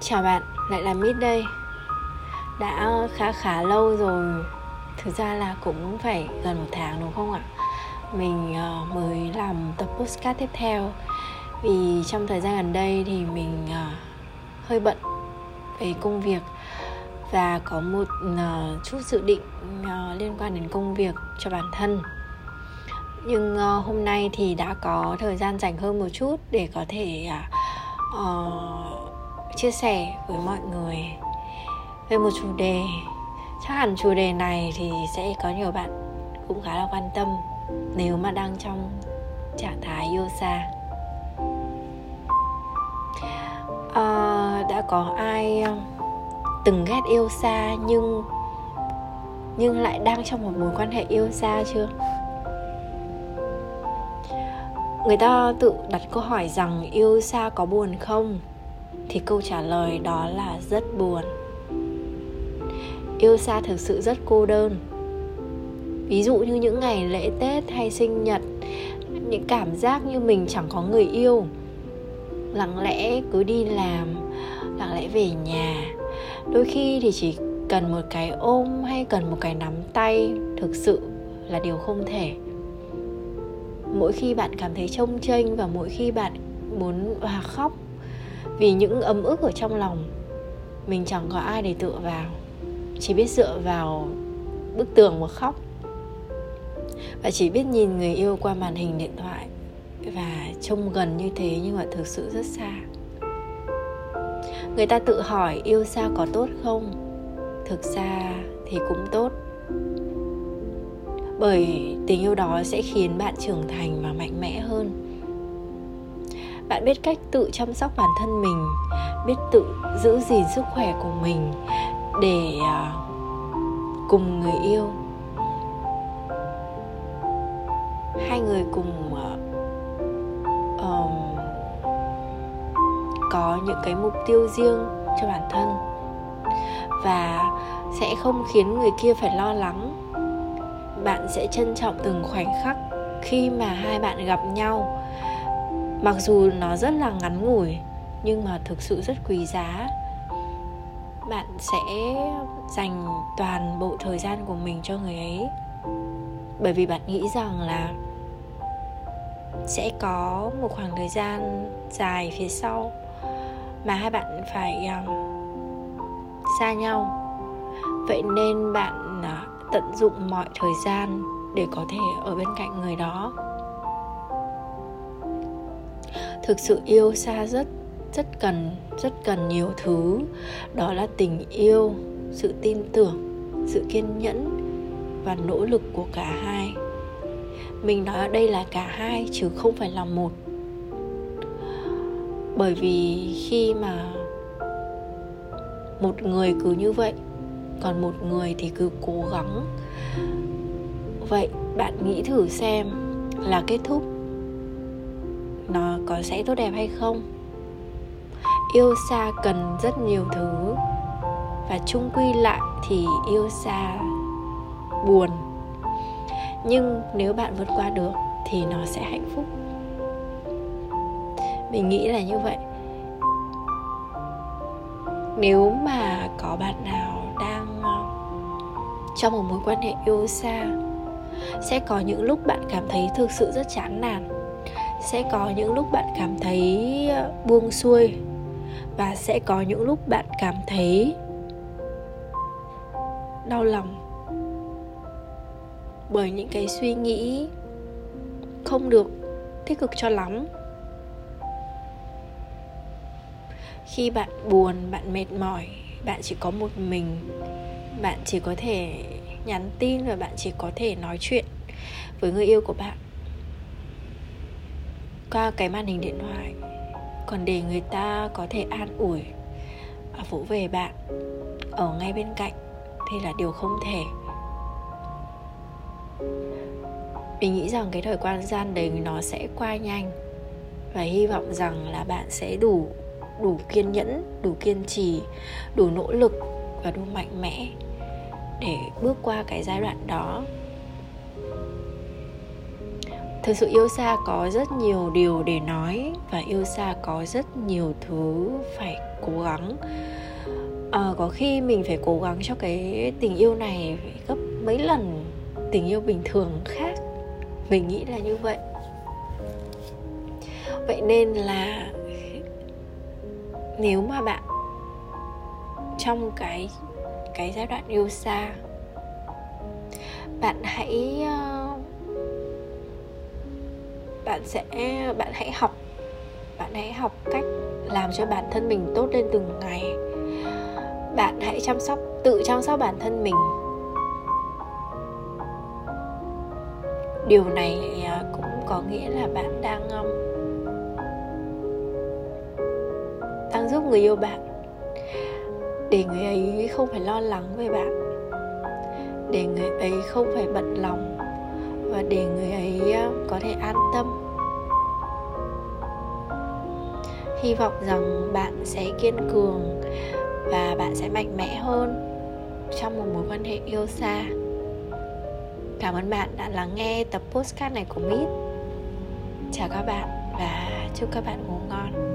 Chào bạn, lại là Mít đây. Đã khá khá lâu rồi. Thực ra là cũng phải gần một tháng đúng không ạ? Mình ờ, mới làm tập postcard tiếp theo. Vì trong thời gian gần đây thì mình ờ, hơi bận về công việc Và có một ờ, chút dự định liên quan đến công việc cho bản thân. Nhưng hôm nay thì đã có thời gian dành hơn một chút để có thể uh, chia sẻ với mọi người về một chủ đề. Chắc hẳn chủ đề này thì sẽ có nhiều bạn cũng khá là quan tâm nếu mà đang trong trạng thái yêu xa à, ờ, đã có ai ờ, từng ghét yêu xa nhưng nhưng lại đang trong một mối quan hệ yêu xa chưa? Người ta tự đặt câu hỏi rằng yêu xa có buồn không? Thì câu trả lời đó là rất buồn. Yêu xa thực sự rất cô đơn. Ví dụ như những ngày lễ tết hay sinh nhật, những cảm giác như mình chẳng có người yêu. Lặng lẽ cứ đi làm, lặng lẽ về nhà. Đôi khi thì chỉ cần một cái ôm hay cần một cái nắm tay thực sự là điều không thể. Mỗi khi bạn cảm thấy trông chênh và mỗi khi bạn muốn hòa khóc vì những ấm ức ở trong lòng, mình chẳng có ai để tựa vào. Chỉ biết dựa vào bức tường mà khóc. Và chỉ biết nhìn người yêu qua màn hình điện thoại và trông gần như thế nhưng mà thực sự rất xa. Người ta tự hỏi yêu xa có tốt không? Thực ra thì cũng tốt. Bởi tình yêu đó sẽ khiến bạn trưởng thành và mạnh mẽ hơn bạn biết cách tự chăm sóc bản thân mình biết tự giữ gìn sức khỏe của mình để à, cùng người yêu. Hai người cùng uh, um, có những cái mục tiêu riêng cho bản thân và sẽ không khiến người kia phải lo lắng. Bạn sẽ trân trọng từng khoảnh khắc khi mà hai bạn gặp nhau mặc dù nó rất là ngắn ngủi nhưng mà thực sự rất quý giá. Bạn sẽ dành toàn bộ thời gian của mình cho người ấy. Bởi vì bạn nghĩ rằng là sẽ có một khoảng thời gian dài phía sau mà hai bạn phải um, xa nhau. Vậy nên bạn uh, tận dụng mọi thời gian để có thể ở bên cạnh người đó thực sự yêu xa rất rất cần rất cần nhiều thứ. Đó là tình yêu, sự tin tưởng, sự kiên nhẫn và nỗ lực của cả hai. Mình nói ở đây là cả hai chứ không phải là một. Bởi vì khi mà một người cứ như vậy, còn một người thì cứ cố gắng. Vậy bạn nghĩ thử xem là kết thúc nó có sẽ tốt đẹp hay không. Yêu xa cần rất nhiều thứ, và chung quy lại thì yêu xa buồn. Nhưng nếu bạn vượt qua được thì nó sẽ hạnh phúc. Mình nghĩ là như vậy. Nếu mà có bạn nào đang ờ, trong một mối quan hệ yêu xa, sẽ có những lúc bạn cảm thấy thực sự rất chán nản sẽ có những lúc bạn cảm thấy buông xuôi và sẽ có những lúc bạn cảm thấy đau lòng. Bởi những cái suy nghĩ không được tích cực cho lắm. Khi bạn buồn, bạn mệt mỏi, bạn chỉ có một mình, bạn chỉ có thể nhắn tin và bạn chỉ có thể nói chuyện với người yêu của bạn qua cái màn hình điện thoại, còn để người ta có thể an ủi. Vỗ về bạn, ở ngay bên cạnh, thì là điều không thể. Mình nghĩ rằng cái thời quan gian đấy nó sẽ qua nhanh, và hy vọng rằng là bạn sẽ đủ đủ kiên nhẫn, đủ kiên trì, đủ nỗ lực và đủ mạnh mẽ để bước qua cái giai đoạn đó thực sự yêu xa có rất nhiều điều để nói và yêu xa có rất nhiều thứ phải cố gắng. À, có khi mình phải cố gắng cho cái tình yêu này gấp mấy lần tình yêu bình thường khác. Mình nghĩ là như vậy. Vậy nên là nếu mà bạn trong cái cái giai đoạn yêu xa bạn hãy uh, bạn sẽ, bạn hãy học, bạn hãy học cách làm cho bản thân mình tốt lên từng ngày. Bạn hãy chăm sóc, tự chăm sóc bản thân mình. Điều này à, cũng có nghĩa là bạn đang um, đang giúp người yêu bạn. Để người ấy không phải lo lắng về bạn. Để người ấy không phải bận lòng và để người ấy ờ, có thể an tâm. Hy vọng rằng bạn sẽ kiên cường và bạn sẽ mạnh mẽ hơn trong một mối quan hệ yêu xa. Cảm ơn bạn đã lắng nghe tập postcard này của mít chào các bạn và chúc các bạn ngủ ngon.